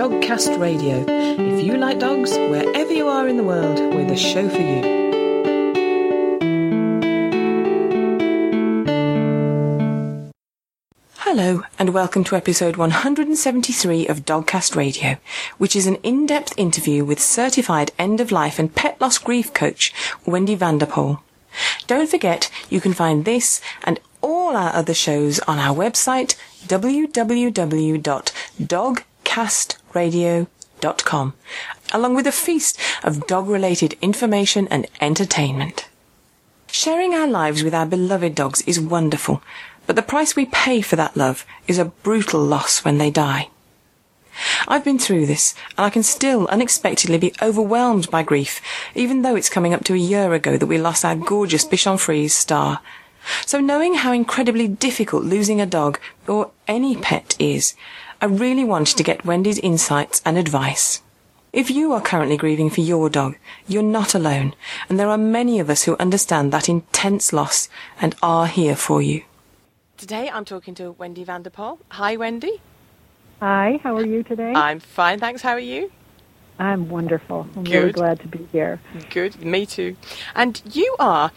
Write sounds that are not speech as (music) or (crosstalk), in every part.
Dogcast Radio. If you like dogs, wherever you are in the world, we're the show for you. Hello, and welcome to episode 173 of Dogcast Radio, which is an in depth interview with certified end of life and pet loss grief coach Wendy Vanderpoel. Don't forget, you can find this and all our other shows on our website www.dogcastradio.com, along with a feast of dog related information and entertainment. Sharing our lives with our beloved dogs is wonderful, but the price we pay for that love is a brutal loss when they die. I've been through this, and I can still unexpectedly be overwhelmed by grief, even though it's coming up to a year ago that we lost our gorgeous Bichon Frise Star. So knowing how incredibly difficult losing a dog, or any pet is, I really wanted to get Wendy's insights and advice. If you are currently grieving for your dog, you're not alone, and there are many of us who understand that intense loss and are here for you. Today I'm talking to Wendy Vanderpoel. Hi, Wendy. Hi, how are you today? I'm fine, thanks. How are you? I'm wonderful. I'm Good. really glad to be here. Good, me too. And you are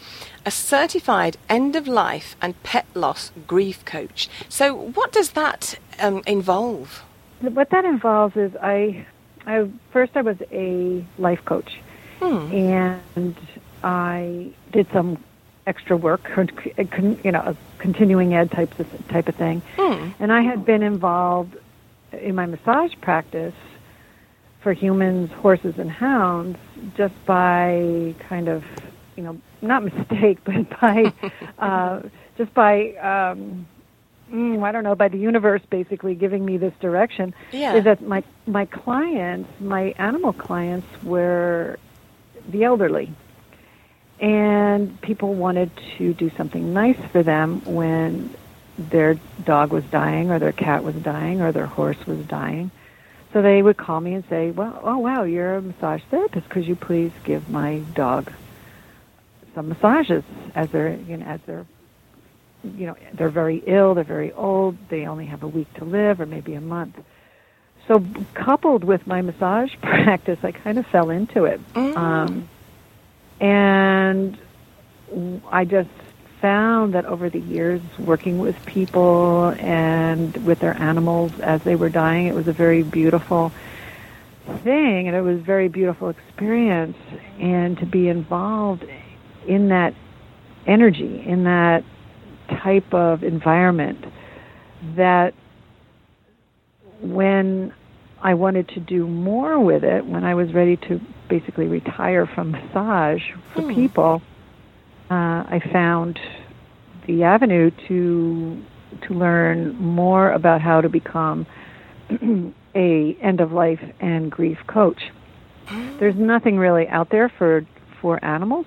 a certified end of life and pet loss grief coach. So, what does that um, involve? What that involves is I, I first I was a life coach, Hmm. and I did some extra work, you know, a continuing ed type of, type of thing. Hmm. And I had been involved in my massage practice for humans, horses, and hounds just by kind of, you know, not (laughs) mistake, but by (laughs) uh, just by, um, mm, I don't know, by the universe basically giving me this direction. Yeah. Is that my my clients, my animal clients, were the elderly, and people wanted to do something nice for them when their dog was dying or their cat was dying or their horse was dying. So they would call me and say, "Well, oh wow, you're a massage therapist. Could you please give my dog some massages as they're, you know, as they're, you know, they're very ill, they're very old, they only have a week to live or maybe a month." So coupled with my massage (laughs) practice, I kind of fell into it. Mm. Um, and I just found that over the years, working with people and with their animals as they were dying, it was a very beautiful thing, and it was a very beautiful experience. And to be involved in that energy, in that type of environment, that when I wanted to do more with it, when I was ready to basically retire from massage for Hmm. people, uh, I found the avenue to to learn more about how to become (clears throat) a end of life and grief coach. There's nothing really out there for for animals,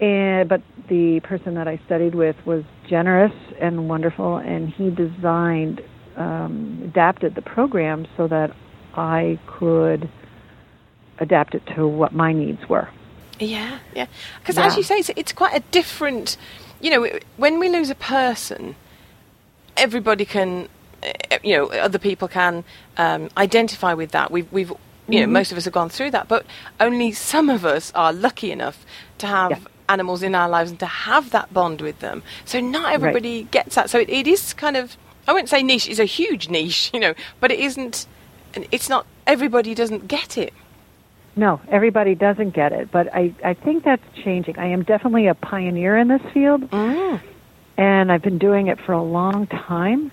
and but the person that I studied with was generous and wonderful, and he designed um, adapted the program so that I could adapt it to what my needs were. Yeah, yeah. Because Yeah. as you say, it's, it's quite a different. You know, when we lose a person, everybody can, uh, you know, other people can um, identify with that. We've, we've, you know, most of us have gone through that, but only some of us are lucky enough to have Yeah. Animals in our lives and to have that bond with them. So not everybody gets that. So it, it is kind of, I wouldn't say niche. It's a huge niche, (laughs) you know, but it isn't. It's not. Everybody doesn't get it. No, everybody doesn't get it, but I, I think that's changing. I am definitely a pioneer in this field, Mm. and I've been doing it for a long time,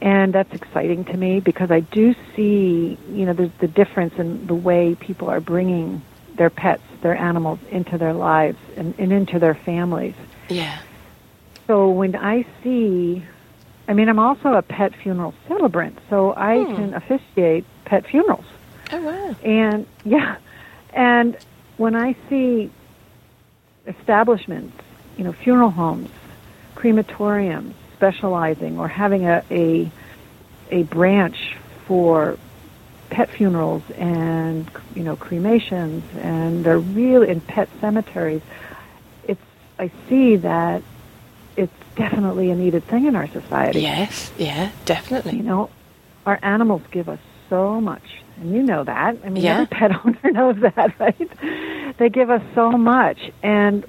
and that's exciting to me because I do see, you know, there's the difference in the way people are bringing their pets, their animals into their lives and, and into their families. Yeah. So when I see, I mean, I'm also a pet funeral celebrant, so I Hmm. can officiate pet funerals. Oh wow. And (laughs) yeah, and when I see establishments, you know, funeral homes, crematoriums specializing or having a a, a branch for pet funerals and you know cremations and they're really in pet cemeteries, it's I see that it's definitely a needed thing in our society. Yes, yeah, definitely. You know, our animals give us so much, and you know that. I mean, Yeah. every pet (laughs) owner knows that, right? They give us so much, and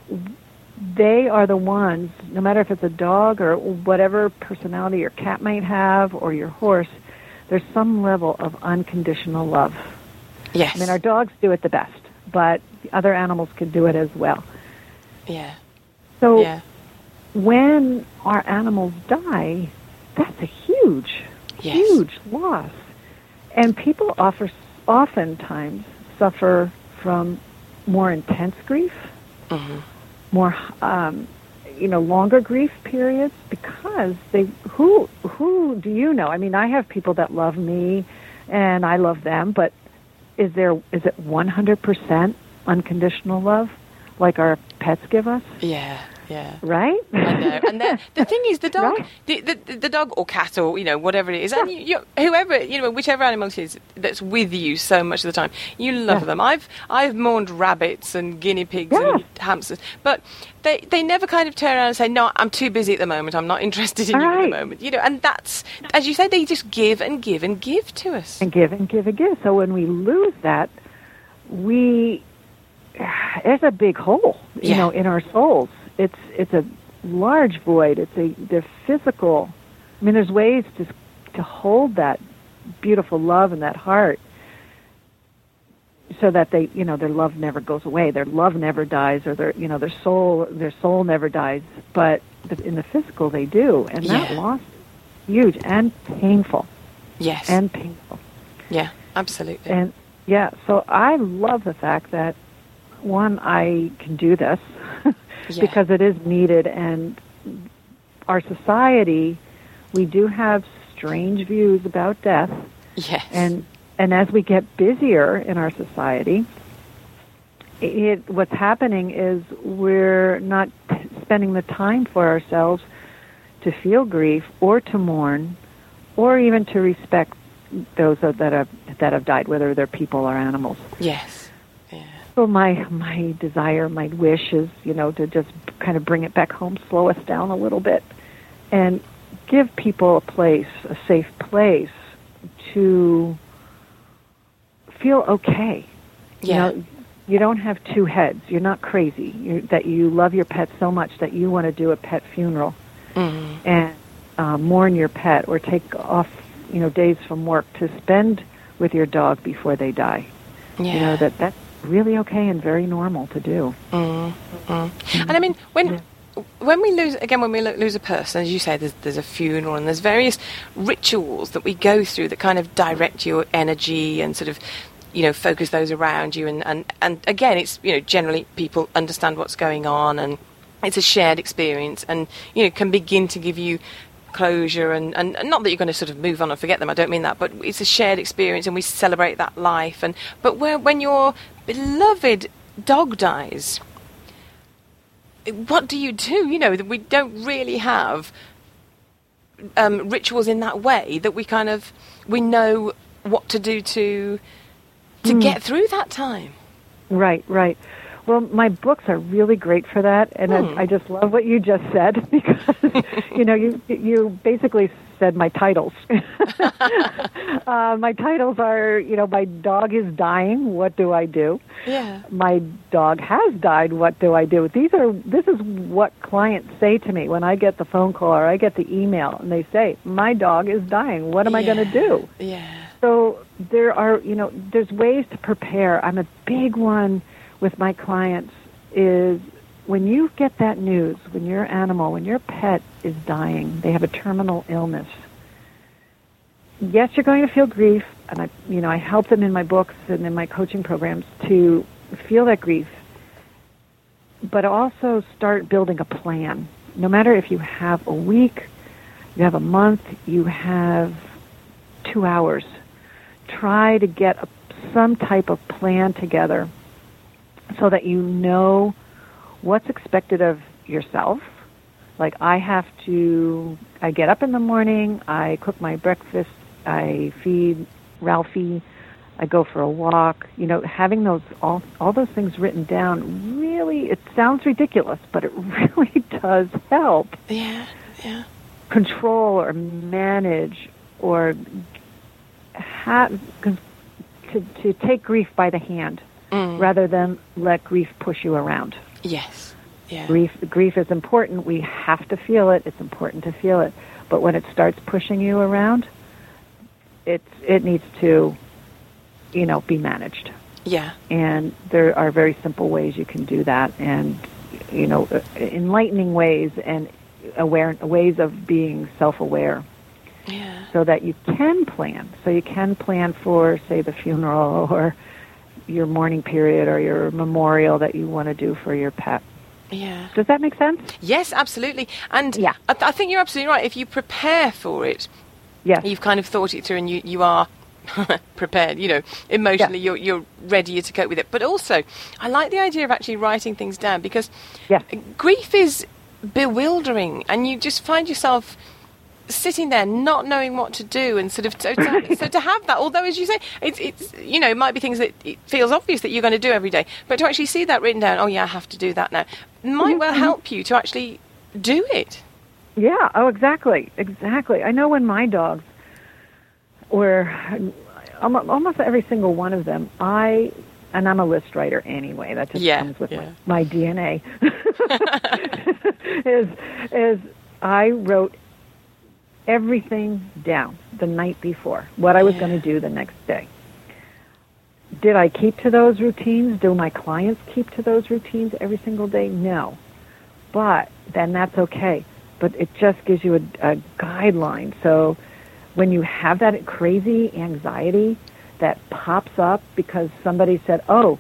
they are the ones. No matter if it's a dog or whatever personality your cat might have, or your horse, there's some level of unconditional love. Yes. I mean, our dogs do it the best, but other animals can do it as well. yeah. So Yeah. when our animals die, that's a huge, Yes. huge loss. And people offer, oftentimes suffer from more intense grief, Mhm. more, um, you know, longer grief periods because they who who do you know? I mean, I have people that love me, and I love them, but is there is it one hundred percent unconditional love like our pets give us? Yeah. Yeah. Right? I know. And the, the thing is, the (laughs) dog, Right. the, the, the dog or cat or you know whatever it is, and you, whoever you know, whichever animal it is that's with you so much of the time, you love Yeah. them. I've I've mourned rabbits and guinea pigs Yeah. and hamsters, but they they never kind of turn around and say, "No, I'm too busy at the moment. I'm not (laughs) interested in you at the moment." You know, and that's as you say, they just give and give and give to us. and give and give and give. So when we lose that, we (sighs) there's a big hole, you Yeah. know, in our souls. It's it's a large void. It's a the physical. I mean, there's ways to to hold that beautiful love and that heart, so that they, you know, their love never goes away. Their love never dies, or their, you know, their soul, their soul never dies. But in the physical, they do, and that Yeah. loss is huge and painful, Yes. and painful. yeah. Absolutely. And yeah, so I love the fact that one, I can do this Yeah. because it is needed, and our society, we do have strange views about death, yes. and and as we get busier in our society, it what's happening is we're not spending the time for ourselves to feel grief or to mourn or even to respect those that have that have died, whether they're people or animals. yes. So my my desire, my wish is, you know, to just kind of bring it back home, slow us down a little bit, and give people a place, a safe place to feel okay. Yeah. You know, you don't have two heads. You're not crazy. you that you love your pet so much that you want to do a pet funeral Mhm. and uh, mourn your pet or take off, you know, days from work to spend with your dog before they die. Yeah. You know that that's really okay and very normal to do. Mm, mm. And I mean, when when we lose again, when we lo- lose a person, as you say, there's, there's a funeral and there's various rituals that we go through that kind of direct your energy and sort of you know focus those around you and, and, and again it's you know generally people understand what's going on and it's a shared experience and you know can begin to give you closure and, and, and not that you're going to sort of move on and forget them I don't mean that but it's a shared experience and we celebrate that life and but where, when your beloved dog dies what do you do? You know, that we don't really have um, rituals in that way that we kind of we know what to do to to get through that time. Right, right. Well, my books are really great for that, and Hmm. I, I just love what you just said (laughs) because you know you you basically said my titles. (laughs) uh, my titles are you know my dog is dying. What do I do? Yeah. My dog has died. What do I do? These are this is what clients say to me when I get the phone call or I get the email, and they say my dog is dying. What am I going to do? Yeah. So there are, you know, there's ways to prepare. I'm a big one with my clients is when you get that news, when your animal, when your pet is dying, they have a terminal illness. Yes, you're going to feel grief, and I, you know, I help them in my books and in my coaching programs to feel that grief, but also start building a plan. No matter if you have a week, you have a month, you have two hours. Try to get a, some type of plan together so that you know what's expected of yourself. Like I have to, I get up in the morning, I cook my breakfast, I feed Ralphie, I go for a walk. You know, having those all all those things written down really it sounds ridiculous, but it (laughs) really does help Yeah. Yeah. control or manage or have to, to take grief by the hand Mm. rather than let grief push you around. Yes. Yeah. Grief grief is important. We have to feel it. It's important to feel it. But when it starts pushing you around, it it needs to, you know, be managed. Yeah. And there are very simple ways you can do that, and you know, uh, enlightening ways and aware ways of being self-aware, Yeah. so that you can plan. So you can plan for, say, the funeral or your mourning period or your memorial that you want to do for your pet. Yeah. Does that make sense? Yes, absolutely. And Yeah. I, th- I think you're absolutely right. If you prepare for it, Yes. you've kind of thought it through and you, you are (laughs) prepared, you know, emotionally you're, you're ready to cope with it. But also, I like the idea of actually writing things down because Yes. grief is bewildering and you just find yourself sitting there not knowing what to do and sort of so to, so to have that although as you say it's, it's you know it might be things that it feels obvious that you're going to do every day but to actually see that written down oh yeah i have to do that now might well mm-hmm. help you to actually do it Yeah. Oh, exactly. Exactly. I know when my dogs were almo- almost every single one of them. I and I'm a list writer anyway. That just Yeah, comes with yeah. my, my DNA. (laughs) is is I wrote everything down the night before what I was Yeah. going to do the next day. Did I keep to those routines? Do my clients keep to those routines every single day? No. But then that's okay. But it just gives you a, a guideline. So when you have that crazy anxiety that pops up because somebody said, "Oh,"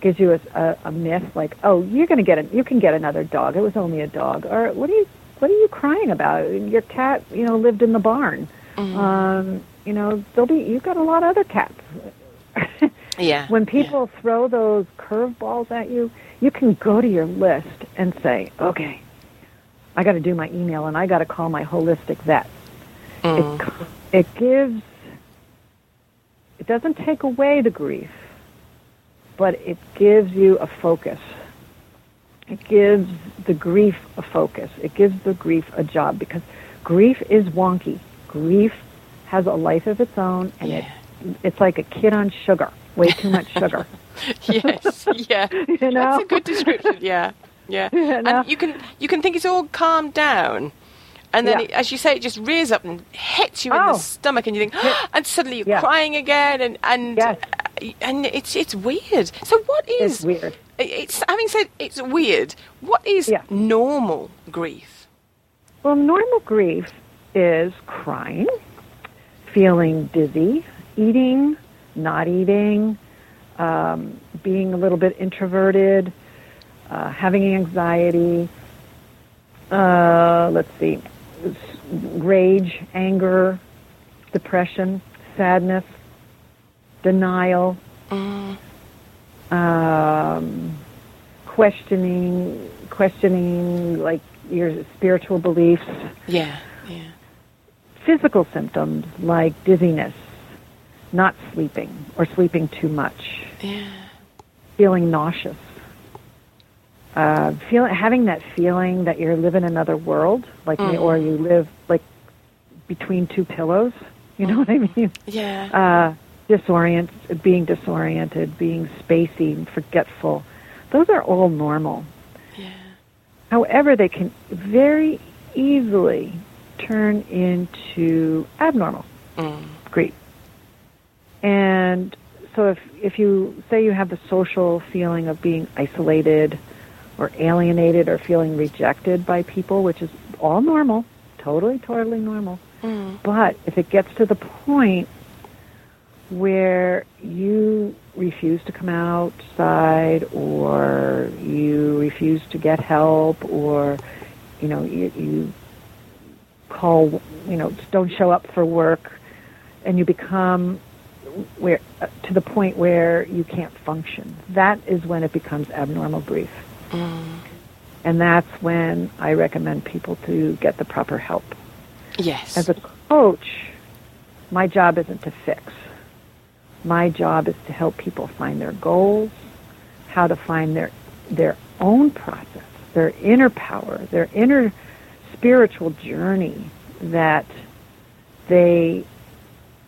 gives you a, a, a myth like, "Oh, you're going to get a, you can get another dog. It was only a dog." Or what are you what are you crying about? Your cat, you know, lived in the barn. Um, you know, there'll be you've got a lot of other cats. (laughs) yeah when people throw those curveballs at you, you can go to your list and say, "Okay, I got to do my email and I got to call my holistic vet." Mm. It it gives it doesn't take away the grief, but it gives you a focus. It gives the grief a focus. It gives the grief a job because grief is wonky. Grief has a life of its own and it it's like a kid on sugar, way too much sugar. (laughs) yes yeah (laughs) You know? that's a good description yeah yeah (laughs) You know? and you can you can think it's all calmed down and then Yeah. it, as you say it just rears up and hits you in Oh. the stomach and you think (gasps) and suddenly you're Yeah. crying again and and Yes. uh, and it's it's weird so what is It's weird. It's having said it's weird what is Yeah. normal grief Well, normal grief is crying, feeling dizzy, eating, not eating, um, being a little bit introverted, uh, having anxiety. Uh, let's see, rage, anger, depression, sadness, denial, um, questioning, questioning like your spiritual beliefs. Yeah yeah. Physical symptoms like dizziness, not sleeping or sleeping too much, yeah. Feeling nauseous, uh, feel, having that feeling that you're living another world, like me, or you live like between two pillows. You know what I mean? yeah. Uh, disorient, being disoriented, being spacey and forgetful. Those are all normal. yeah However, they can very easily turn into abnormal mm. grief. And so if if you say you have the social feeling of being isolated or alienated or feeling rejected by people, which is all normal, totally, totally normal. Mm. But if it gets to the point where you refuse to come outside or you refuse to get help or you know you, you call you know don't show up for work and you become where uh, to the point where you can't function. That is when it becomes abnormal grief. And that's when i recommend people to get the proper help. Yes. As a coach, my job isn't to fix. My job is to help people find their goals, how to find their their own process, their inner power, their inner spiritual journey that they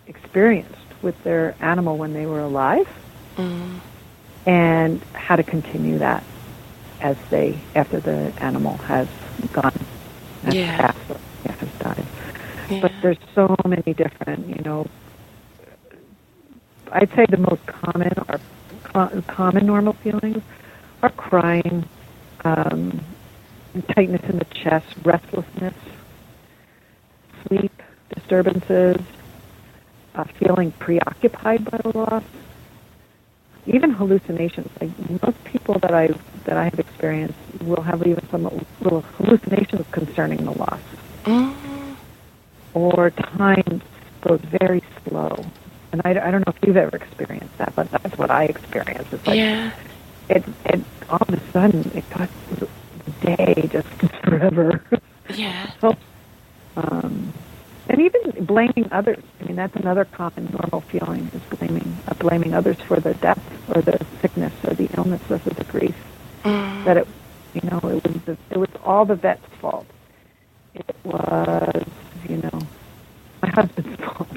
experienced with their animal when they were alive, Mm. and how to continue that as they after the animal has gone, has Yeah. passed, or yeah, has died. Yeah. But there's so many different, you know. I'd say the most common are co- common normal feelings are crying, um, tightness in the chest, restlessness, sleep disturbances, uh, feeling preoccupied by the loss, even hallucinations. Like most people that I that I have experienced will have even some little hallucinations concerning the loss Mm. or time goes very slow. And I, I don't know if you've ever experienced that, but that's what I experienced. It's like yeah. it, it all of a sudden it got the day just (laughs) forever. Yeah. so, um, and even blaming others. I mean, that's another common normal feeling is blaming uh, blaming others for the death or the sickness or the illness or the grief. Mm. That it, you know, it was the, it was all the vet's fault. It was, you know, my husband's (laughs) fault,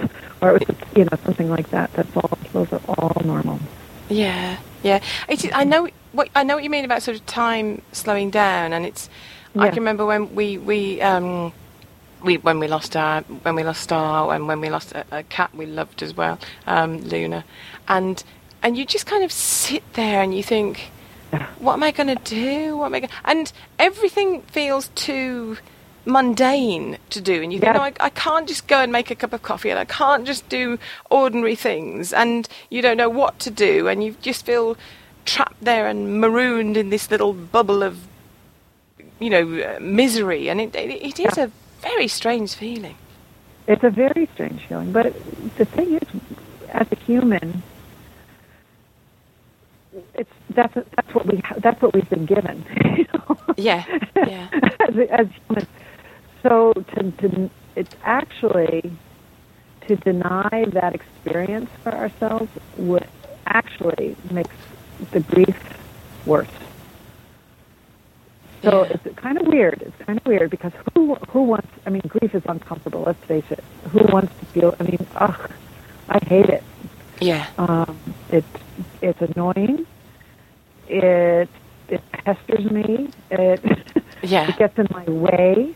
or it was, you know, something like that. That's all. Those are all normal. Yeah, yeah. It is, I know what I know what you mean about sort of time slowing down, and it's. I can remember when we we um we when we lost our when we lost Star and when we lost a, a cat we loved as well, um, Luna, and and you just kind of sit there and you think, Yeah. what am I going to do? What am I going? And everything feels too mundane to do, and you think, Yeah. no, I, I can't just go and make a cup of coffee, and I can't just do ordinary things, and you don't know what to do, and you just feel trapped there and marooned in this little bubble of, you know, uh, misery, and it, it, it is Yeah. a very strange feeling. It's a very strange feeling, but the thing is, as a human, it's that's that's what we that's what we've been given. (laughs) You know? Yeah, yeah. (laughs) as, as humans, so to, to it's actually to deny that experience for ourselves would actually makes the grief worse. So it's kind of weird. It's kind of weird because who who wants? I mean, grief is uncomfortable. Let's face it. Who wants to feel? I mean, ugh, I hate it. Yeah, Um, it's it's annoying. It it pesters me. It (laughs) Yeah. it gets in my way.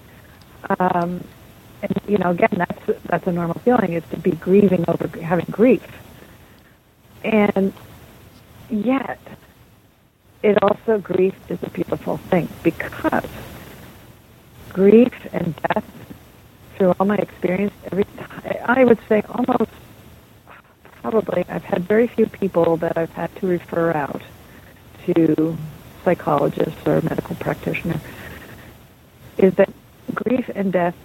Um, and you know, again, that's that's a normal feeling is to be grieving over having grief. And yet, it also grief is a beautiful thing because grief and death, through all my experience, every time, I would say almost probably I've had very few people that I've had to refer out to psychologists or medical practitioner is that grief and death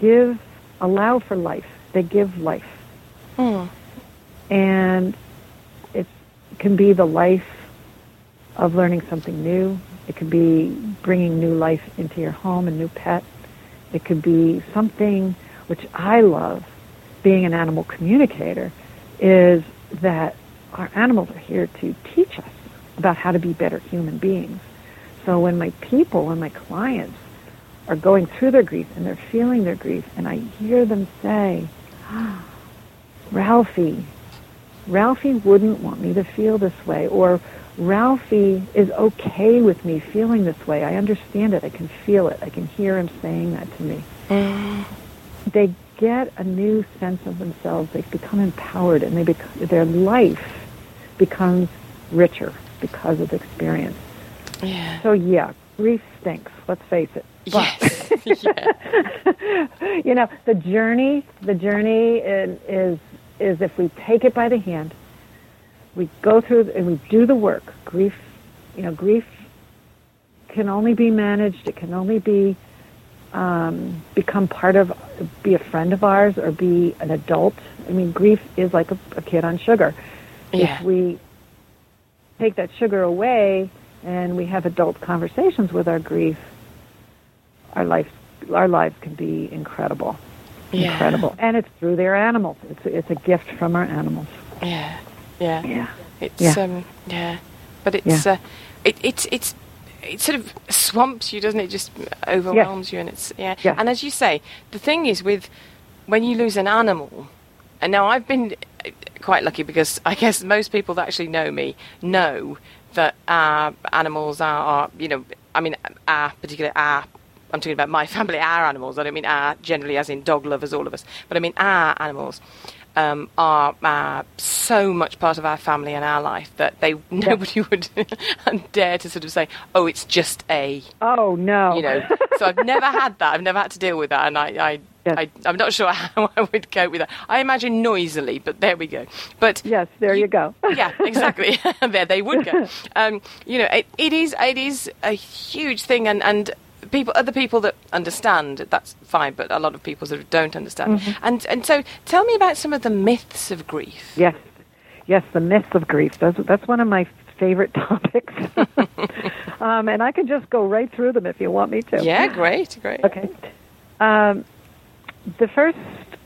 give allow for life. They give life. Mm. And it can be the life of learning something new. It could be bringing new life into your home, a new pet. It could be something which I love, being an animal communicator, is that our animals are here to teach us about how to be better human beings. So when my people and my clients are going through their grief and they're feeling their grief, and I hear them say, "Ah, (gasps) Ralphie, Ralphie wouldn't want me to feel this way, or Ralphie is okay with me feeling this way. I understand it. I can feel it. I can hear him saying that to me. Mm. (sighs) They get a new sense of themselves. They become empowered, and they bec- their life becomes richer because of the experience. Yeah. So yeah, grief stinks. Let's face it. Yes. (laughs) yeah. (laughs) you know, the journey, the journey is, is is if we take it by the hand, we go through and we do the work. Grief, you know, grief can only be managed. It can only be um, become part of, be a friend of ours or be an adult. I mean, grief is like a, a kid on sugar. Yeah. If we take that sugar away and we have adult conversations with our grief, our life, our lives can be incredible, Yeah. incredible. And it's through their animals. It's it's a gift from our animals. Yeah. Yeah. Yeah. It's Yeah. um yeah, but it's uh, it it's it's it sort of swamps you, doesn't it? Just overwhelms you, and it's yeah. Yeah. And as you say, the thing is with when you lose an animal, and now I've been quite lucky because I guess most people that actually know me know that our animals are, are you know, I mean, our particular our. I'm talking about my (laughs) family, our animals. I don't mean our generally as in dog lovers, all of us, but I mean our animals um, are uh, so much part of our family and our life that they (laughs) nobody yeah. would (laughs) dare to sort of say, "Oh, it's just a." Oh no! You know, so I've never had that. I've never had to deal with that, and I, I, yes. I am not sure (laughs) how I would cope with that. I imagine noisily, but there we go. But yes, there you, you go. (laughs) yeah, exactly. (laughs) there they would go. Um, you know, it, it is it is a huge thing, and and people, other people that understand, that's fine, but a lot of people sort of don't understand. Mm-hmm. And and so, tell me about some of the myths of grief. Yes, yes, the myths of grief. That's that's one of my favorite topics. um, and I can just go right through them if you want me to. Yeah, great, great. Okay. Um, the first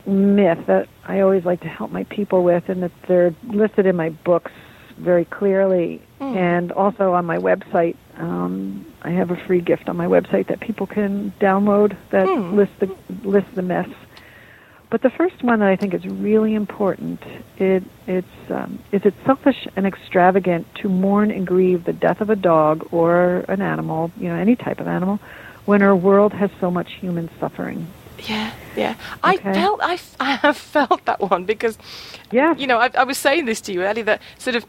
myth that I always like to help my people with, and that they're listed in my books very clearly, mm. and also on my website. Um, I have a free gift on my website that people can download that mm. lists the lists the myths. But the first one that I think is really important it it's um, is it selfish and extravagant to mourn and grieve the death of a dog or an animal, you know, any type of animal, when our world has so much human suffering. Yeah, yeah. Okay. I felt I, I have (laughs) felt that one because, yeah, you know, I, I was saying this to you earlier that sort of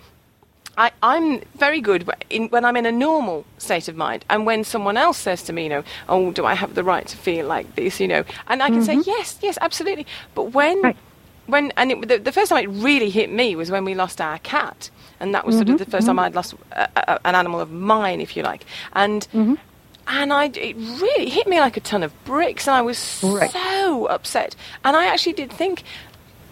I, I'm very good in, when I'm in a normal state of mind, and when someone else says to me, you know, oh, do I have the right to feel like this, you know, and I can mm-hmm. say yes, yes, absolutely. But when, right. when, and it, the, the, first time it really hit me was when we lost our cat, and that was mm-hmm. sort of mm-hmm. the 1st mm-hmm. time I'd lost a, a, an animal of mine, if you like, and. And I, it really hit me like a ton of bricks, and I was right. so upset. And I actually did think,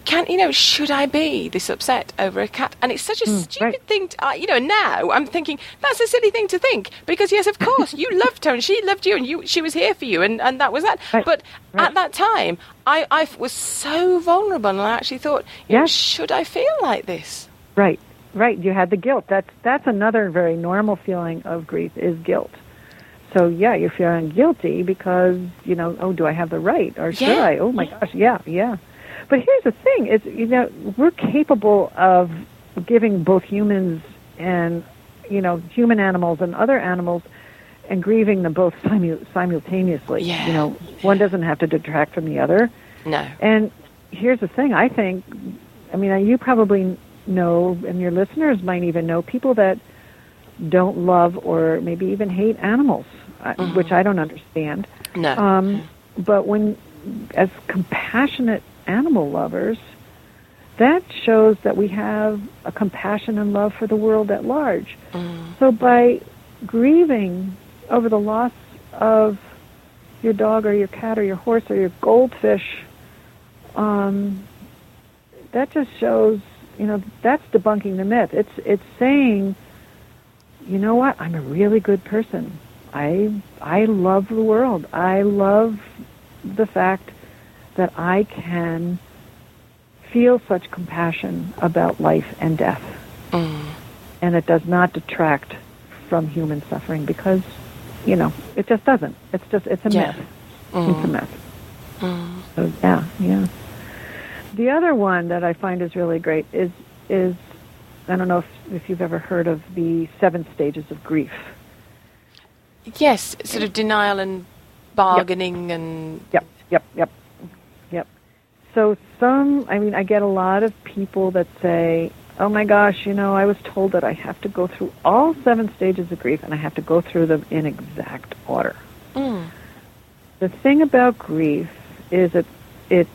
can you know should I be this upset over a cat? And it's such a mm, stupid right. thing. To, uh, you know, now I'm thinking that's a silly thing to think because yes, of course you (laughs) loved her and she loved you and you she was here for you and, and that was that. Right. But at that time, I, I was so vulnerable and I actually thought, yes. Know, should I feel like this? Right, right. You had the guilt. That's that's another very normal feeling of grief is guilt. So yeah, you're feeling guilty because you know, oh, do I have the right or should yeah. I? Oh my gosh, yeah, yeah. But here's the thing: is you know we're capable of giving both humans and you know human animals and other animals and grieving them both simu- simultaneously. Yeah. You know, one doesn't have to detract from the other. No. And here's the thing: I think, I mean, you probably know, and your listeners might even know people that don't love or maybe even hate animals, uh, mm-hmm. which I don't understand. No. Um, but when, as compassionate animal lovers, that shows that we have a compassion and love for the world at large. Mm. So by grieving over the loss of your dog or your cat or your horse or your goldfish, um, that just shows, you know, that's debunking the myth. It's it's saying, you know what, I'm a really good person. I I love the world. I love the fact that I can feel such compassion about life and death. Mm. And it does not detract from human suffering because, you know, it just doesn't. It's just, it's a yeah. myth. Mm. It's a myth. Mm. So, yeah, yeah. The other one that I find is really great is, is I don't know if, if you've ever heard of the seven stages of grief. Yes, sort of denial and bargaining yep. and. Yep, yep, yep yep. so some, I mean, I get a lot of people that say, oh my gosh, you know, I was told that I have to go through all seven stages of grief and I have to go through them in exact order. Mm. The thing about grief is that it,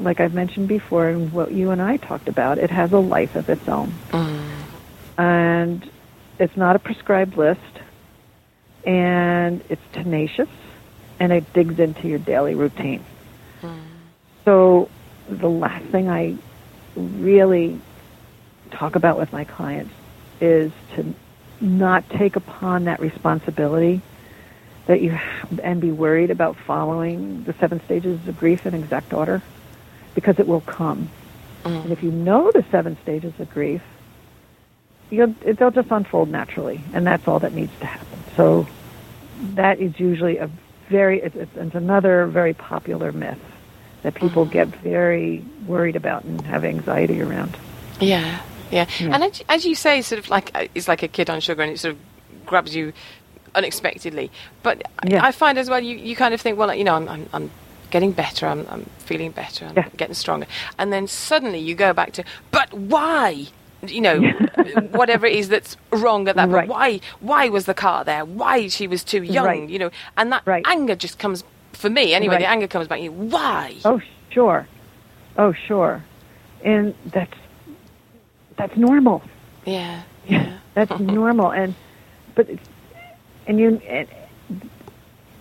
like I've mentioned before and what you and I talked about, it has a life of its own. Mm. And it's not a prescribed list and it's tenacious and it digs into your daily routine. Mm. So the last thing I really talk about with my clients is to not take upon that responsibility that you and be worried about following the seven stages of grief in exact order because it will come. Mm. And if you know the seven stages of grief, you'll, they'll just unfold naturally, and that's all that needs to happen. So that is usually a very, it's, it's another very popular myth that people get very worried about and have anxiety around. Yeah, yeah. And as, as you say, sort of like uh, it's like a kid on sugar, and it sort of grabs you unexpectedly. But Yeah. I find as well, you, you kind of think, well, you know, I'm, I'm, I'm getting better, I'm, I'm feeling better, I'm Yeah. getting stronger. And then suddenly you go back to, but why? You know, (laughs) whatever it is that's wrong at that Right. point. Why? Why was the car there? Why she was too young? Right. You know, and that Right. anger just comes for me anyway. The anger comes back. You why? Oh, sure. Oh, sure. And that's that's normal. Yeah, yeah, (laughs) That's (laughs) normal. And but it's- and you and,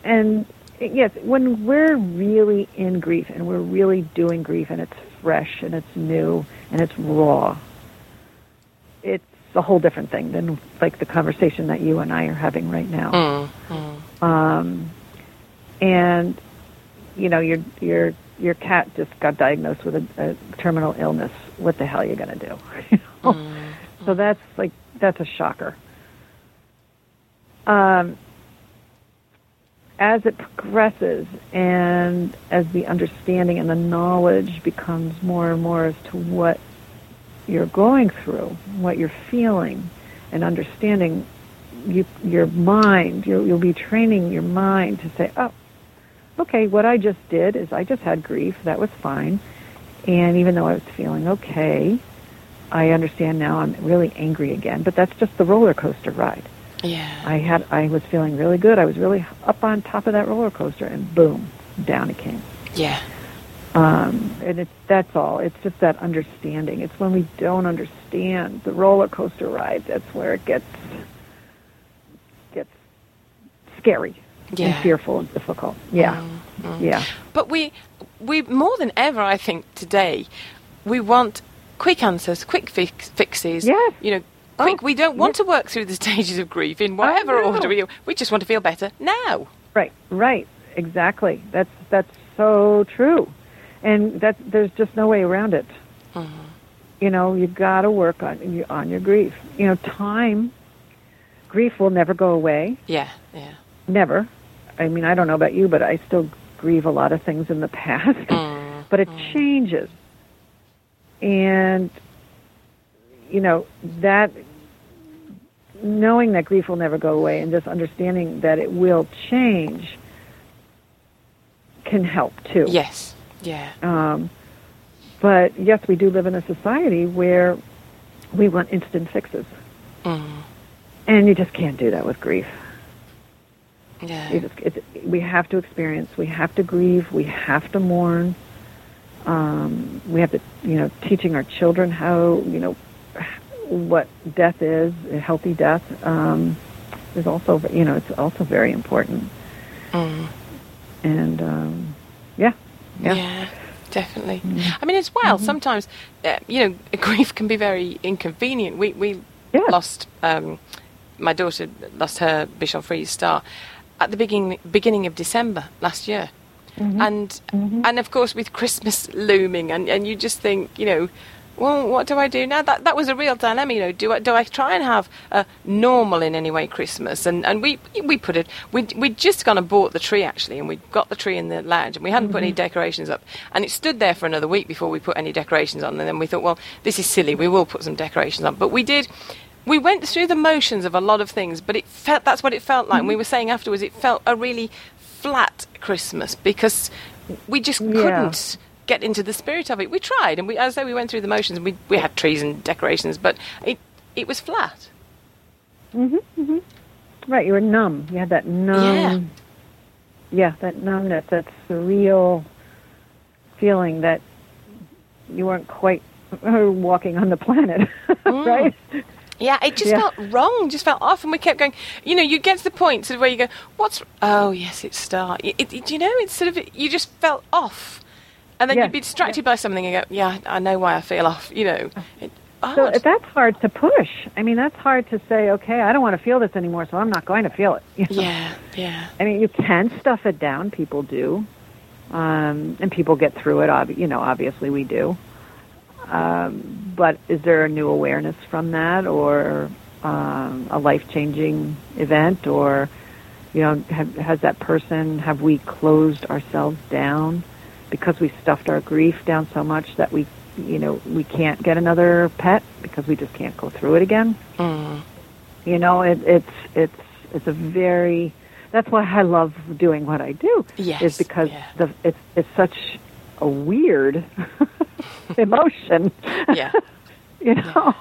and yes, when we're really in grief and we're really doing grief and it's fresh and it's new and it's raw, it's a whole different thing than like the conversation that you and I are having right now. Mm, mm. um, and you know your your your cat just got diagnosed with a, a terminal illness. What the hell are you going to do? You (laughs) know? So that's like that's a shocker. Um, as it progresses and as the understanding and the knowledge becomes more and more as to what you're going through, what you're feeling, and understanding you, your mind, you'll, you'll be training your mind to say, oh, okay, what I just did is I just had grief. That was fine. And even though I was feeling okay, I understand now I'm really angry again. But that's just the roller coaster ride. Yeah. I had, I was feeling really good. I was really up on top of that roller coaster, and boom, down it came. yeah. Um, and it's that's all. It's just that understanding. It's when we don't understand the roller coaster ride that's where it gets gets scary Yeah. and fearful and difficult. Yeah, yeah, But we, we more than ever, I think today, we want quick answers, quick fix, fixes. Yes. You know, quick. Oh, we don't want yes. to work through the (laughs) stages of grief in whatever order we. We just want to feel better now. right, right, exactly. That's that's so true, and that there's just no way around it. You know, you've got to work on you- on your grief. You know, time, grief will never go away. Yeah. Yeah. Never. I mean, I don't know about you, but I still grieve a lot of things in the (laughs) past. Mm, but it changes. And, you know, that, knowing that grief will never go away and just understanding that it will change can help too. Yes. Yeah. Um, but yes, we do live in a society where we want instant fixes. Mm, And you just can't do that with grief. yeah. You just, it, we have to experience. We have to grieve. We have to mourn. Um, we have to, you know, teaching our children how, you know, what death is, a healthy death, um, is also, you know, it's also very important. Mm. And um, yeah, yeah, Yeah, definitely. I mean, as well, sometimes, uh, you know, (laughs) grief can be very inconvenient. We we Yeah. lost um, my daughter lost her Bichon Frise star at the beginning beginning of December last year, and and of course with Christmas looming, and and you just think, you know. Well, what do I do now? That that was a real dilemma. You know, do I do I try and have a normal in any way Christmas? And and we we put it. We we'd just gone and bought the tree actually, and we got the tree in the lounge, and we hadn't put any mm-hmm. decorations up, and it stood there for another week before we put any decorations on. And then we thought, well, this is silly. We will put some decorations on, but we did. We went through the motions of a lot of things, but it felt that's what it felt like. And we mm-hmm. were saying afterwards, it felt a really flat Christmas because we just Yeah. couldn't get into the spirit of it. We tried, and we, as I say, we went through the motions. And we we had trees and decorations, but it it was flat. hmm hmm right. You were numb. You had that numb. Yeah, yeah that numbness, that surreal feeling that you weren't quite (laughs) walking on the planet, (laughs) right? Yeah, it just Yeah. felt wrong, just felt off, and we kept going. You know, you get to the point sort of where you go, "What's? Oh, yes, it's star." It, it, it- you know, it's sort of you just felt off, and then Yeah, you'd be distracted by something and go, "Yeah, I know why I feel off." You know, it, So that's hard to push. I mean, that's hard to say, okay, I don't want to feel this anymore, so I'm not going to feel it. (laughs) You know? yeah, yeah, I mean, you can stuff it down. People do, um, and people get through it. Ob- you know, obviously we do. Um, but is there a new awareness from that, or um, a life-changing event, or you know, have, has that person have we closed ourselves down because we stuffed our grief down so much that we you know, we can't get another pet because we just can't go through it again. Mm. You know, it, it's it's it's a very that's why I love doing what I do. Yes, is because yeah. the it's it's such a weird (laughs) (laughs) emotion. Yeah. (laughs) you know,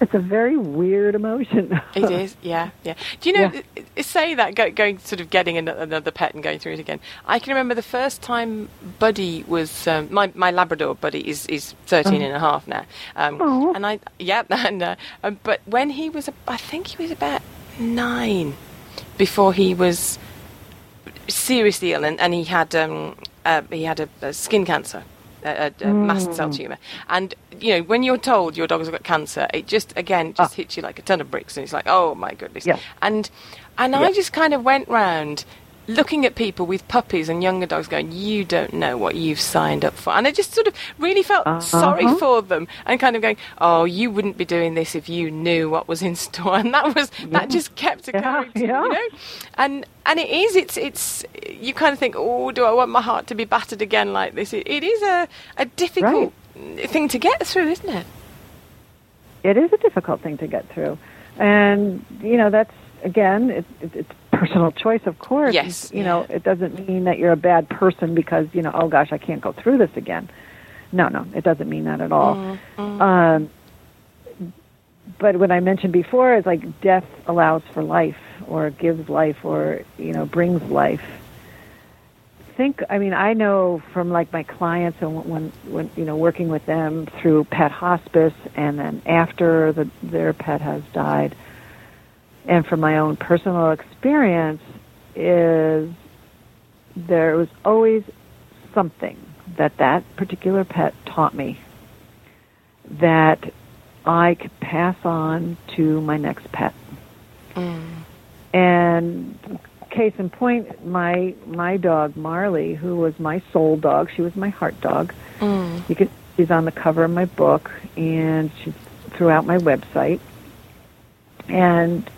it's a very weird emotion. It is, yeah, yeah. Do you know? Yeah. Say that go, going sort of getting another pet and going through it again. I can remember the first time Buddy was um, my my Labrador. Buddy is is thirteen and a half now, um, Oh. and I yeah, (laughs) and uh, um, but when he was, I think he was about nine before he was seriously ill, and, and he had um, uh, he had a, a skin cancer, a, a, a mast cell tumor. And you know, when you're told your dog's got cancer, it just again just Ah. hits you like a ton of bricks, and it's like, oh my goodness. Yes. And and I just kind of went round. Looking at people with puppies and younger dogs, going, "You don't know what you've signed up for," and I just sort of really felt sorry Uh-huh. for them, and kind of going, "Oh, you wouldn't be doing this if you knew what was in (laughs) store," and that was that just kept a Yeah, character, yeah. you know? And and it is it's it's you kind of think oh do i want my heart to be battered again like this? It, it is a a difficult thing to get through isn't it? It is a difficult thing to get through, and you know that's again it, it, it's personal choice, of course. Yes, you know it doesn't mean that you're a bad person because you know oh gosh I can't go through this again. No, no, it doesn't mean that at all. Mm-hmm. Um, but what I mentioned before is like death allows for life, or gives life, or you know brings life. Think, I mean, I know from like my clients and when, when you know working with them through pet hospice, and then after the, their pet has died, and from my own personal experience, is there was always something that that particular pet taught me that I could pass on to my next pet. Mm. And case in point, my my dog Marley, who was my soul dog, she was my heart dog. Mm. You can she's on the cover of my book and she's throughout my website. And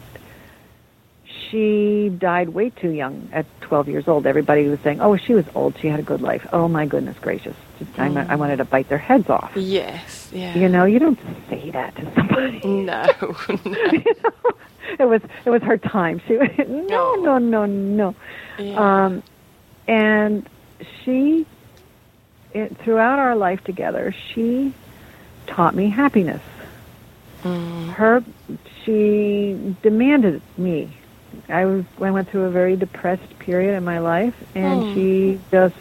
she died way too young at 12 years old. Everybody was saying, "Oh, she was old. She had a good life." Oh my goodness gracious! Just, I, I wanted to bite their heads off. yes yeah You know, you don't say that to somebody. no, (laughs) no. you know, it was it was her time. She no no no no. Yeah. Um, and she, it, throughout our life together, she taught me happiness. Her, she demanded me. I was I went through a very depressed period in my life, and hmm. she just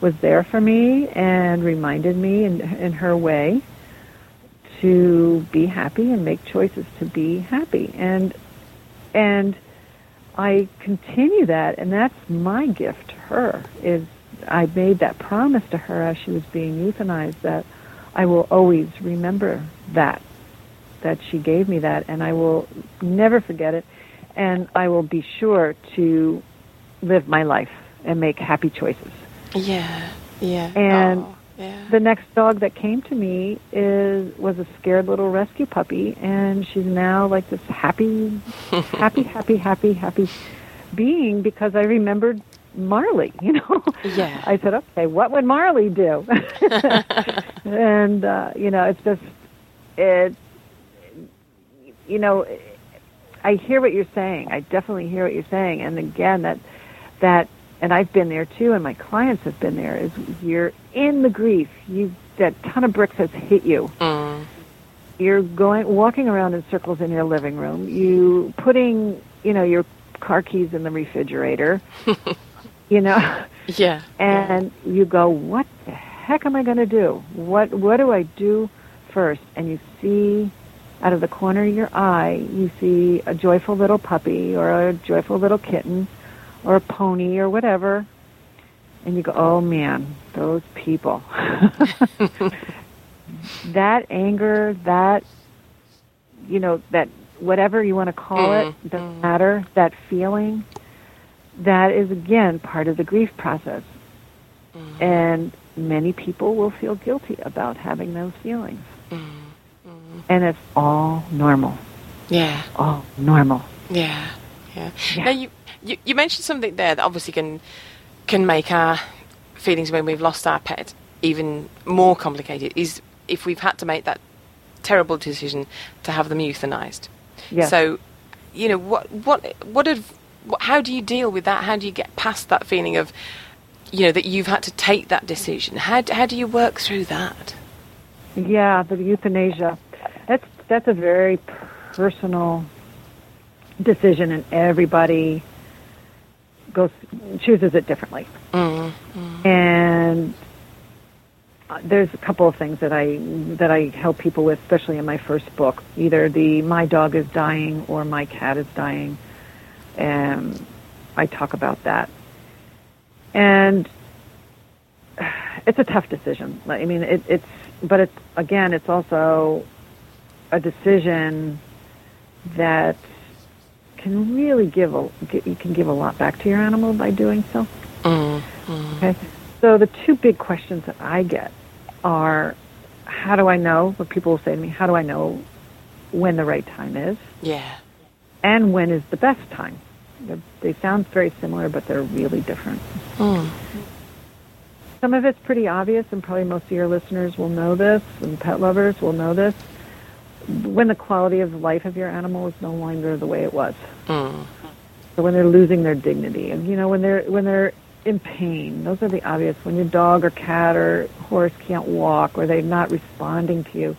was there for me and reminded me in in her way to be happy and make choices to be happy. And and I continue that and that's my gift to her is I made that promise to her as she was being euthanized that I will always remember that that she gave me that and I will never forget it and I will be sure to live my life and make happy choices. Yeah yeah. And Oh, yeah. the next dog that came to me is was a scared little rescue puppy and she's now like this happy (laughs) happy happy happy happy being because i remembered marley you know? Yeah. (laughs) i said okay what would marley do? (laughs) And uh you know it's just it you know i hear what you're saying i definitely hear what you're saying and again that that and I've been there too, and my clients have been there. Is you're in the grief, you that ton of bricks has hit you. Mm. You're going walking around in circles in your living room. You putting you know your car keys in the refrigerator. (laughs) you know, yeah and you go, what the heck am I going to do? What what do I do first? And you see out of the corner of your eye, you see a joyful little puppy or a joyful little kitten or a pony or whatever. And you go, oh man, those people. (laughs) that anger, that, you know, that whatever you want to call it, mm-hmm. doesn't mm-hmm. matter, that feeling, that is again part of the grief process. Mm-hmm. And many people will feel guilty about having those feelings. And it's all normal. yeah All normal. Yeah, yeah. Yeah. Now you, you you mentioned something there that obviously can can make our feelings when we've lost our pet even more complicated is if we've had to make that terrible decision to have them euthanized. Yes. So, you know, what what what have what, how do you deal with that? How do you get past that feeling of, you know, that you've had to take that decision? How how do you work through that? Yeah, the euthanasia. That's that's a very personal decision, and everybody goes chooses it differently. Mm, And uh, there's a couple of things that I that I help people with, especially in my first book. Either the my dog is dying or my cat is dying, and I talk about that. And (sighs) it's a tough decision. I mean, it, it's but it's again, it's also a decision that can really give a you can give a lot back to your animal by doing so. mm, Okay. So the two big questions that I get are how do I know, what people will say to me, how do I know when the right time is yeah. and when is the best time? They're, they sound very similar, but they're really different. Mm, Some of it's pretty obvious, and probably most of your listeners will know this, and pet lovers will know this. When the quality of life of your animal is no longer the way it was. mm, So when they're losing their dignity, and you know when they're when they're in pain, those are the obvious. When your dog or cat or horse can't walk, or they're not responding to you,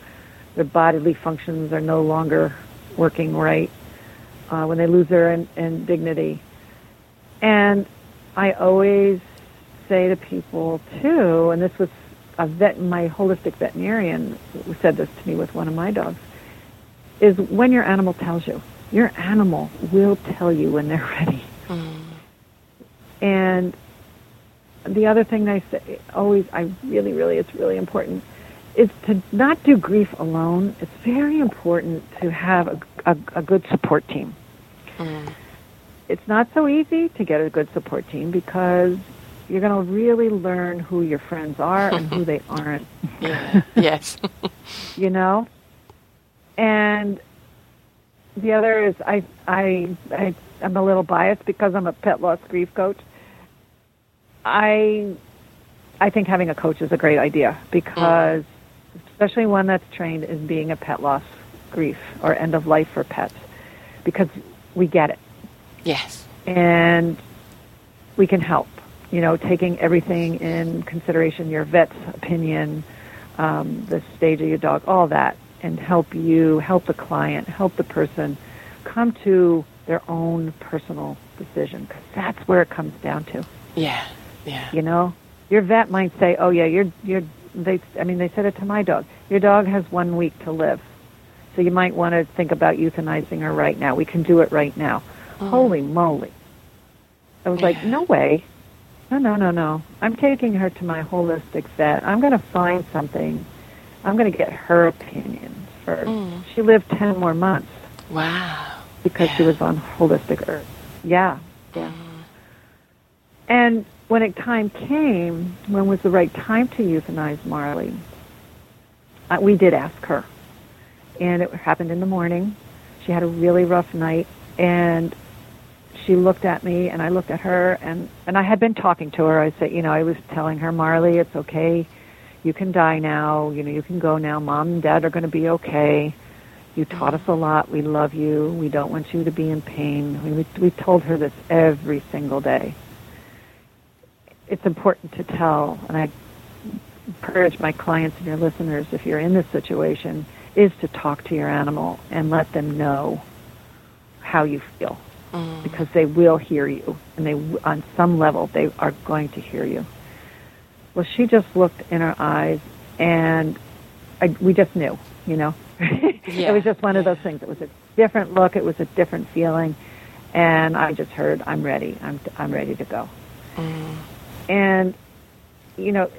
their bodily functions are no longer working right. Uh, when they lose their in, in dignity, and I always say to people too, and this was a vet, my holistic veterinarian said this to me with one of my dogs, is when your animal tells you. Your animal will tell you when they're (laughs) ready. mm, And the other thing I say always, I really, really, it's really important, is to not do grief alone. It's very important to have a, a, a good support team. mm. It's not so easy to get a good support team because you're going to really learn who your friends are and who they (laughs) aren't. Yes. (laughs) you know and the other is I, I i i'm a little biased because i'm a pet loss grief coach i i think having a coach is a great idea because especially one that's trained in being a pet loss grief or end of life for pets because we get it yes. and we can help. You know, taking everything in consideration, your vet's opinion, um, the stage of your dog, all that, and help you, help the client, help the person come to their own personal decision because that's where it comes down to. Yeah. Yeah. You know, your vet might say, "Oh yeah, you're you're." They, I mean, they said it to my dog. Your dog has one week to live, so you might want to think about euthanizing her right now. We can do it right now. Mm-hmm. Holy moly! I was like, no way. No, no, no, no. I'm taking her to my holistic vet. I'm going to find something. I'm going to get her opinion first. Mm. She lived 10 more months Wow. because she was on holistic earth. Yeah, yeah. And when it time came, when was the right time to euthanize Marley? Uh, we did ask her, and it happened in the morning. She had a really rough night, and she looked at me, and I looked at her, and and I had been talking to her. I said, you know, I was telling her, Marley, it's okay. You can die now. You know, you can go now. Mom and Dad are going to be okay. You taught us a lot. We love you. We don't want you to be in pain. We, we, we told her this every single day. It's important to tell, and I encourage my clients and your listeners, if you're in this situation, is to talk to your animal and let them know how you feel, Mm. because they will hear you, and they, on some level, they are going to hear you. Well, she just looked in her eyes, and I, we just knew, you know. Yeah, (laughs) it was just one of those things. It was a different look. It was a different feeling, and I just heard, "I'm ready. I'm I'm ready to go." Mm. And you know,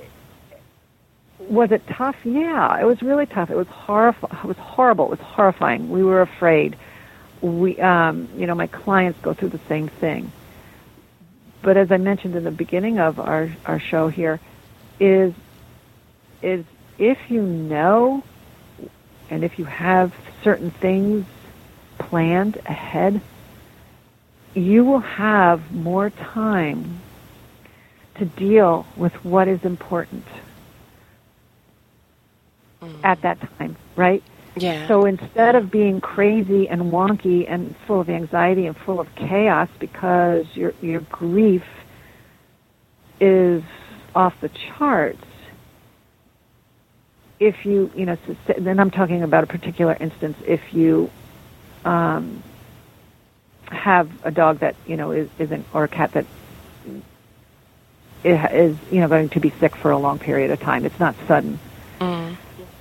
was it tough? Yeah, it was really tough. It was horrible. It was horrible. It was horrifying. We were afraid. We, um, you know, my clients go through the same thing. But as I mentioned in the beginning of our our show here, is is if you know and if you have certain things planned ahead, you will have more time to deal with what is important. Mm. at that time, right? Yeah. So instead of being crazy and wonky and full of anxiety and full of chaos because your your grief is off the charts, if you you know then I'm talking about a particular instance if you um, have a dog that you know is isn't or a cat that is, you know going to be sick for a long period of time, it's not sudden Mm.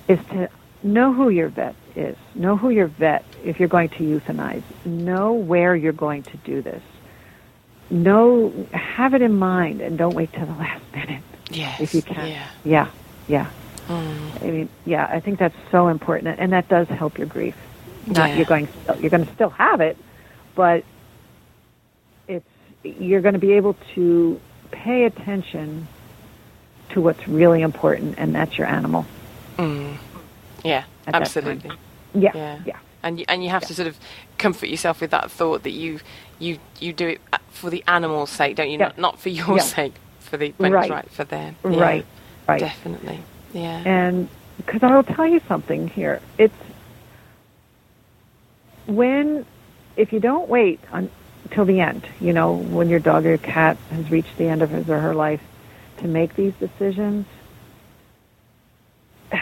is to know who your vet is. Know who your vet, if you're going to euthanize. Know where you're going to do this. Know, have it in mind and don't wait till the last (laughs) minute Yes. if you can. Yeah. Yeah, yeah. Mm. I mean, yeah, I think that's so important, and that does help your grief. Not Yeah. you're going, you're going to still have it, but it's you're going to be able to pay attention to what's really important, and that's your animal. Mm. Yeah. At Absolutely. Yeah, Yeah. yeah. And you, and you have to sort of comfort yourself with that thought that you you you do it uh, for the animal's sake, don't you? Yeah. Not not for your Yeah. sake, for the when Right. it's right for them. Yeah. Right, right. Definitely. Yeah. And because I will tell you something here, it's when if you don't wait until the end, you know, when your dog or your cat has reached the end of his or her life to make these decisions, (sighs)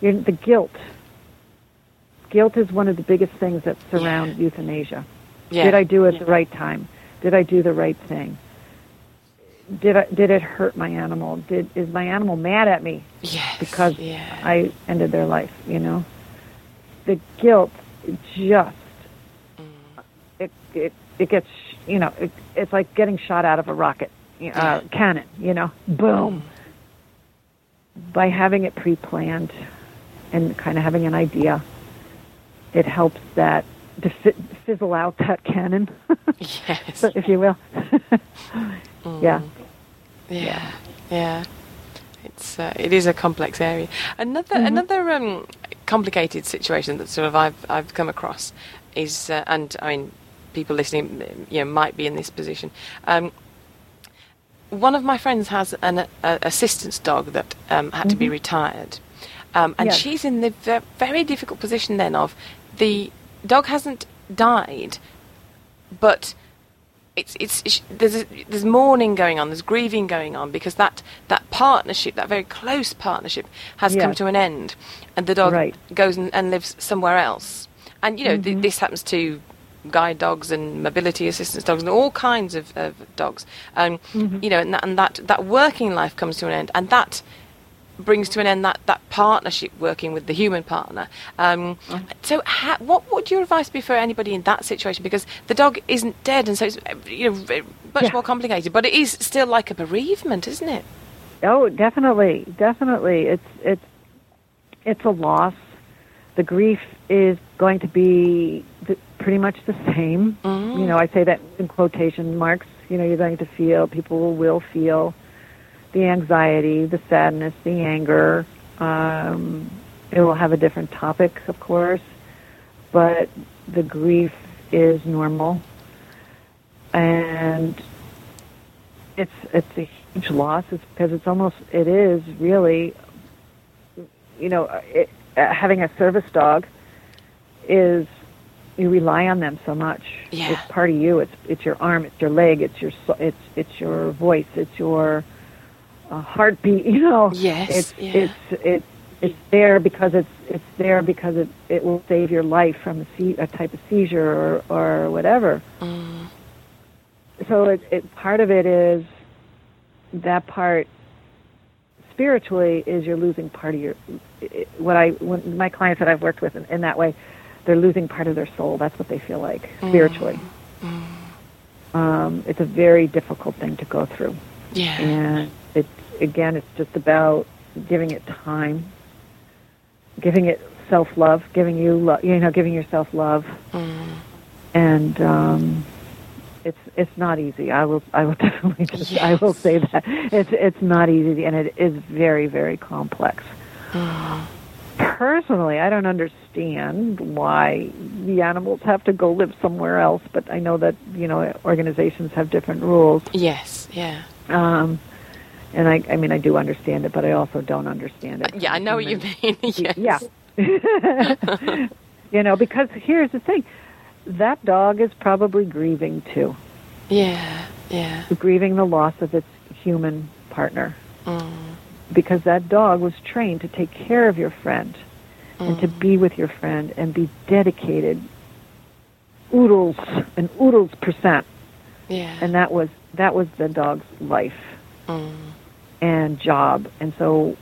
you're, the guilt. Guilt is one of the biggest things that surround euthanasia. Yeah. Did I do it at the right time? Did I do the right thing? Did I, did it hurt my animal? Did is my animal mad at me Yes. because yeah. I ended their life? You know, the guilt just it it it gets you know it, it's like getting shot out of a rocket uh, cannon. You know, boom. By having it pre-planned and kind of having an idea, it helps that to fi- fizzle out that cannon, (laughs) yes. if you will. Yeah. Yeah, yeah. It's uh, it is a complex area. Another Mm-hmm. another um, complicated situation that sort of I've I've come across is, uh, and I mean, people listening, you know, might be in this position. Um, one of my friends has an a, assistance dog that um, had to be retired, um, and Mm-hmm. Yes. she's in the ve- very difficult position then of the dog hasn't died, but it's it's, it's there's a, there's mourning going on, there's grieving going on because that that partnership, that very close partnership, has come to an end, and the dog Right. goes and, and lives somewhere else. And you know th- this happens to guide dogs and mobility assistance dogs and all kinds of, of dogs. Um, You know, and that, and that that working life comes to an end, and that brings to an end that, that partnership working with the human partner. Um, So, ha- what would your advice be for anybody in that situation? Because the dog isn't dead, and so it's you know much Yeah. more complicated. But it is still like a bereavement, isn't it? Oh, definitely, definitely. It's it's it's a loss. The grief is going to be th- pretty much the same. You know, I say that in quotation marks. You know, you're going to feel. People will feel the anxiety, the sadness, the anger. Um, it will have a different topic, of course, but the grief is normal, and it's it's a huge loss. It's because it's almost it is really, you know, it, uh, having a service dog is you rely on them so much. Yeah. It's part of you. It's it's your arm. It's your leg. It's your it's it's your voice. It's your uh, heartbeat. You know. Yes, It's yeah. it's it's it's there because it's it's there because it it will save your life from a, se- a type of seizure or or whatever. So it, it part of it is that part spiritually is you're losing part of your what I when my clients that I've worked with in, in that way they're losing part of their soul that's what they feel like spiritually um, it's a very difficult thing to go through Yeah. and it's again it's just about giving it time giving it self love giving you lo- you know giving yourself love. And um it's it's not easy. I will i will (laughs) definitely just i will say that it's it's not easy and it is very very complex. Personally i don't understand why the animals have to go live somewhere else but i know that you know organizations have different rules. Yes. Yeah. um, And I, I mean, I do understand it, but I also don't understand it. Yeah, I know what you mean. (laughs) yes. Yeah. (laughs) you know, because here's the thing that dog is probably grieving too. Yeah, yeah. Grieving the loss of its human partner. Mm. Because that dog was trained to take care of your friend Mm. and to be with your friend and be dedicated oodles and oodles percent. Yeah. And that was that was the dog's life Mm. And job. And so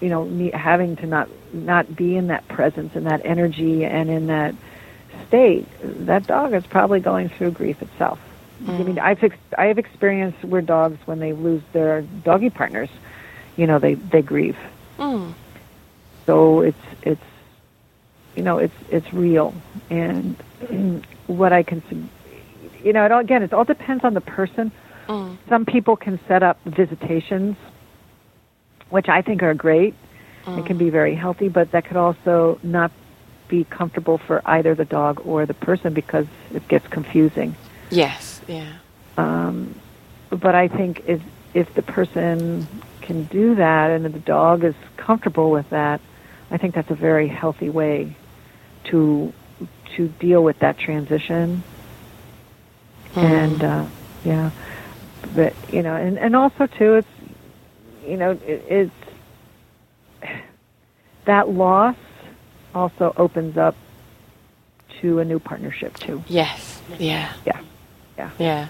you know, me having to not not be in that presence and that energy and in that state, that dog is probably going through grief itself. I mean, I've ex- I have experienced where dogs, when they lose their doggy partners, you know, they they grieve. Mm. So it's it's you know it's it's real, and (clears throat) what I can, you know, it all, again, it all depends on the person. Mm. Some people can set up visitations, which I think are great. It can be very healthy, but that could also not be comfortable for either the dog or the person because it gets confusing. Yes, yeah. Um, but I think if if the person can do that and the dog is comfortable with that, I think that's a very healthy way to to deal with that transition. And uh, yeah, but you know, and and also too, it's you know, it, it's that loss also opens up to a new partnership too. Yes, yeah. Yeah, yeah. Yeah.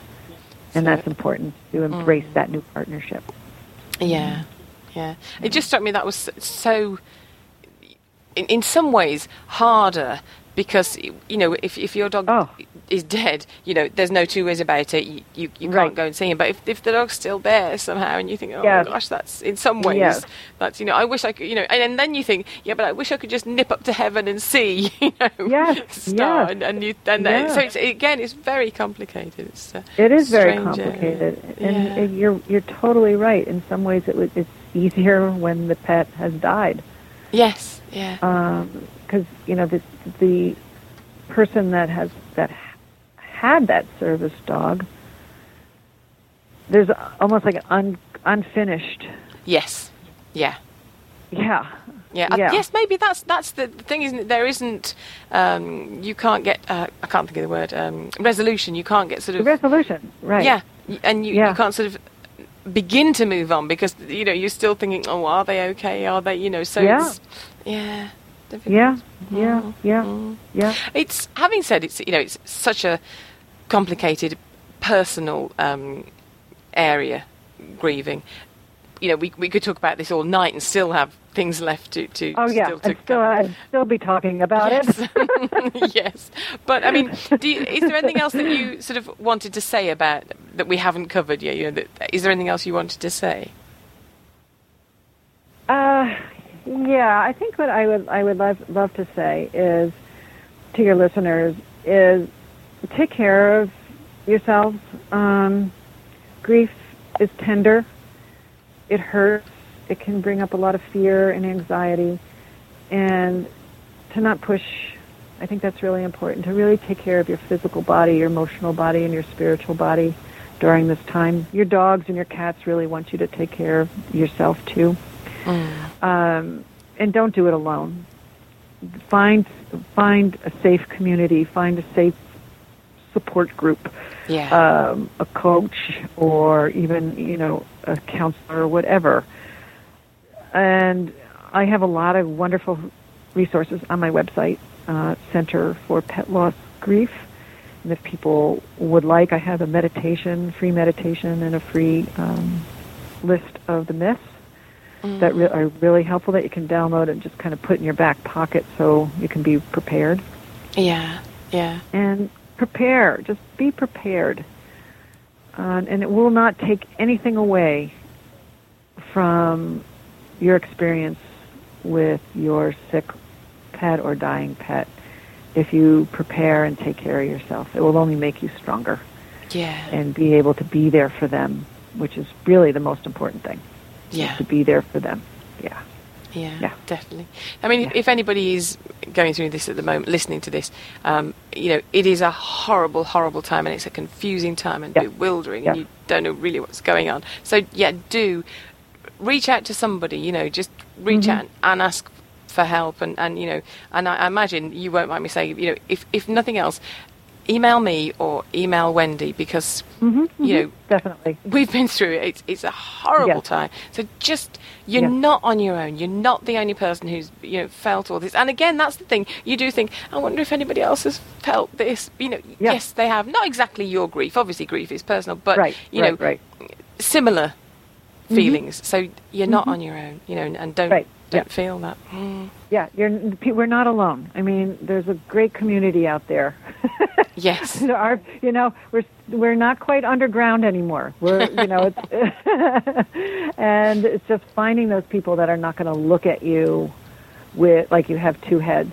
and So- that's important to embrace mm. that new partnership. Yeah, yeah. It just struck me that was so, in, in some ways, harder because you know if if your dog Oh. Is dead, you know there's no two ways about it. You you, you Right. can't go and see him. But if if the dog's still there somehow, and you think, oh Yes. gosh, that's in some ways Yes. that's you know I wish I could you know, and, and then you think, yeah, but I wish I could just nip up to heaven and see, (laughs) you know, Yes, star, yes. and and you and then, Yes. so it's, again it's very complicated. It's uh, It is very area. complicated, Yeah. and you're you're totally right. In some ways, it was, it's easier (laughs) when the pet has died, Yes, yeah, because you know the the person that has that had that service dog. There's almost like an un, unfinished. yes, yeah. Yeah. Yeah. I- Yeah. yes, maybe that's that's the the thing, isn't it? There isn't. Um, you can't get. Uh, I can't think of the word. Um, resolution. You can't get sort of. Resolution. Right. Yeah, and you, Yeah. you can't sort of begin to move on because you know you're still thinking, oh, are they okay? Are they? You know. So Yeah. yeah. Difficult. Yeah. Yeah. Mm, Yeah. mm. Yeah. It's having said it's you know it's such a complicated personal um, area grieving. You know, we we could talk about this all night and still have things left to to Oh yeah. still to I'd still. I'd still be talking about it. yes. (laughs) yes. But I mean, do you, is there anything else that you sort of wanted to say about that we haven't covered yet? You know, that, is there anything else you wanted to say? Uh, yeah, I think what I would I would love love to say is to your listeners is take care of yourselves. Um, grief is tender. It hurts. It can bring up a lot of fear and anxiety, and to not push. I think that's really important to really take care of your physical body, your emotional body, and your spiritual body during this time. Your dogs and your cats really want you to take care of yourself too um, and don't do it alone. Find find a safe community. Find a safe support group, Yeah. um, a coach, or even you know a counselor or whatever. And I have a lot of wonderful resources on my website, uh, Center for Pet Loss Grief. And if people would like, I have a meditation, free meditation, and a free um, list of the myths that re- are really helpful that you can download and just kind of put in your back pocket so you can be prepared. yeah. Yeah. And prepare, just be prepared. Uh, and it will not take anything away from your experience with your sick pet or dying pet if you prepare and take care of yourself. It will only make you stronger Yeah. and be able to be there for them, which is really the most important thing. Yeah. To be there for them. Yeah. Yeah, Yeah. definitely. I mean, Yeah. if anybody is going through this at the moment, listening to this, um, you know, it is a horrible, horrible time, and it's a confusing time and Yeah. bewildering, and you don't know really what's going on. So, yeah, do reach out to somebody. You know, just reach Mm-hmm. out and ask for help, and, and you know, and I imagine you won't mind me saying, you know, if if nothing else, email me or email Wendy because mm-hmm, mm-hmm, you know Definitely. we've been through it. It's, it's a horrible Yes. time. So just you're Yes. not on your own. You're not the only person who's you know felt all this. And again, that's the thing. You do think, I wonder if anybody else has felt this. You know, Yeah. yes, they have. Not exactly your grief. Obviously, grief is personal, but right. you right, know, right. similar mm-hmm. feelings. So you're not mm-hmm. on your own. You know, and don't Don't Yeah. feel that. Mm. Yeah, you're, we're not alone. I mean, there's a great community out there. (laughs) Yes. (laughs) Are, you know, we're we're not quite underground anymore. We're, (laughs) you know, it's and it's just finding those people that are not going to look at you with like you have two heads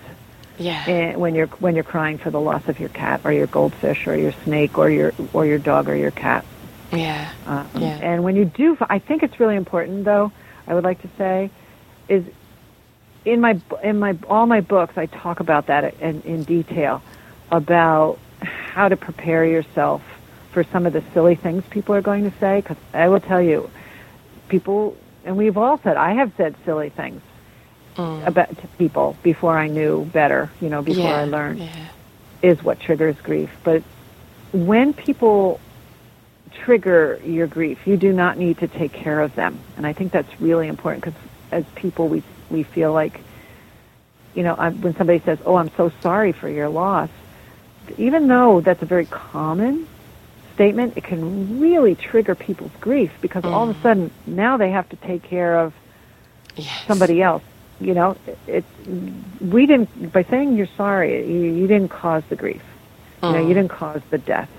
Yeah. and when you're when you're crying for the loss of your cat or your goldfish or your snake or your or your dog or your cat. Yeah. Um, Yeah. And when you do, I think it's really important, though. I would like to say, is in my in my all my books, I talk about that in, in detail about how to prepare yourself for some of the silly things people are going to say. Because I will tell you, people, and we've all said, I have said silly things Mm. about to people before I knew better. You know, before yeah. I learned Yeah. is what triggers grief. But when people trigger your grief, you do not need to take care of them. And I think that's really important because as people, we, we feel like, you know, I, when somebody says, oh, I'm so sorry for your loss, even though that's a very common statement, it can really trigger people's grief because all of a sudden now they have to take care of Yes. somebody else. You know, it, we didn't by saying you're sorry. You, you didn't cause the grief. You know, Mm. you didn't cause the death.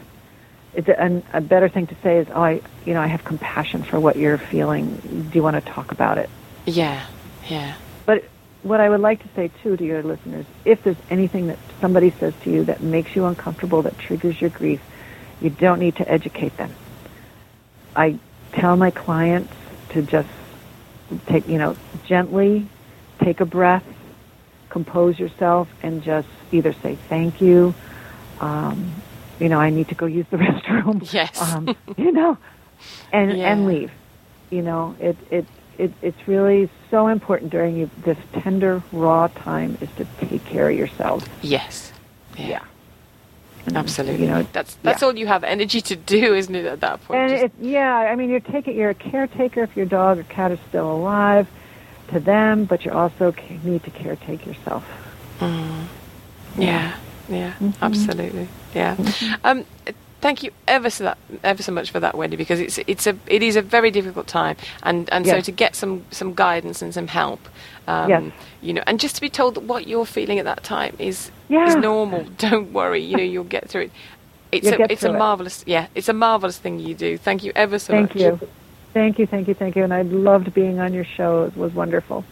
It's a, a better thing to say is, "Oh, I, you know, I have compassion for what you're feeling. Do you want to talk about it?" Yeah. Yeah. But what I would like to say too to your listeners, if there's anything that somebody says to you that makes you uncomfortable, that triggers your grief, you don't need to educate them. I tell my clients to just take, you know, gently take a breath, compose yourself, and just either say thank you. Um, you know, I need to go use the (laughs) restroom. Yes. Um, you know, and Yeah. and leave. You know, it it it it's really so important during you, this tender raw time is to take care of yourself. Yes. Yeah. And, Absolutely. You know, that's that's yeah. all you have energy to do, isn't it? At that point. And it, yeah, I mean, you're taking, you're a caretaker if your dog or cat is still alive to them, but you also need to caretake yourself. Mm. yeah. Yeah. Mm-hmm. Absolutely. Yeah. Um, thank you ever so that ever so much for that, Wendy, because it's it's a it is a very difficult time, and and so to get some some guidance and some help. Um, Yes. You know, and just to be told that what you're feeling at that time is is Yeah. normal. (laughs) Don't worry. You know, you'll get through it. It's You'll a get it's a through it. marvelous yeah. It's a marvelous thing you do. Thank you ever so Thank much. you. Thank you, thank you, thank you. And I loved being on your show. It was wonderful.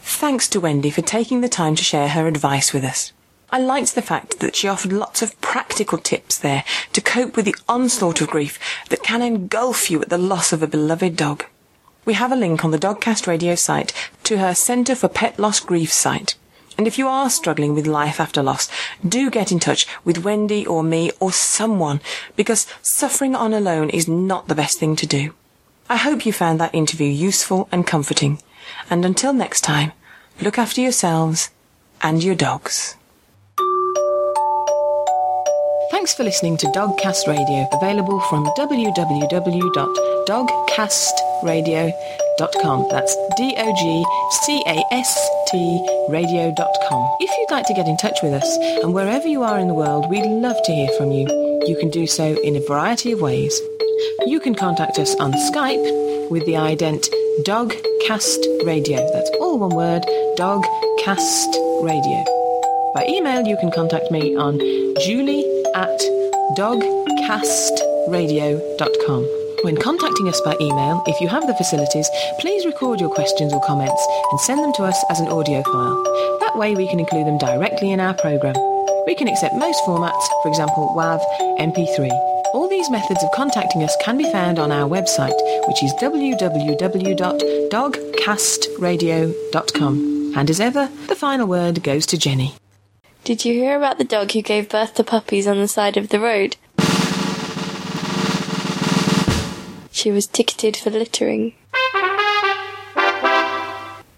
Thanks to Wendy for taking the time to share her advice with us. I liked the fact that she offered lots of practical tips there to cope with the onslaught of grief that can engulf you at the loss of a beloved dog. We have a link on the Dogcast Radio site to her Centre for Pet Loss Grief site. And if you are struggling with life after loss, do get in touch with Wendy or me or someone because suffering on alone is not the best thing to do. I hope you found that interview useful and comforting. And until next time, look after yourselves and your dogs. Thanks for listening to Dogcast Radio, available from www.dogcastradio.com. That's D-O-G-C-A-S-T radio.com. If you'd like to get in touch with us, and wherever you are in the world, we'd love to hear from you. You can do so in a variety of ways. You can contact us on Skype with the ident Dogcast Radio. That's all one word, Dogcast Radio. By email, you can contact me on julie at dogcastradio.com. When contacting us by email, if you have the facilities, please record your questions or comments and send them to us as an audio file. That way we can include them directly in our programme. We can accept most formats, for example WAV, MP3. All these methods of contacting us can be found on our website, which is www.dogcastradio.com. And as ever, the final word goes to Jenny. Did you hear about the dog who gave birth to puppies on the side of the road? She was ticketed for littering.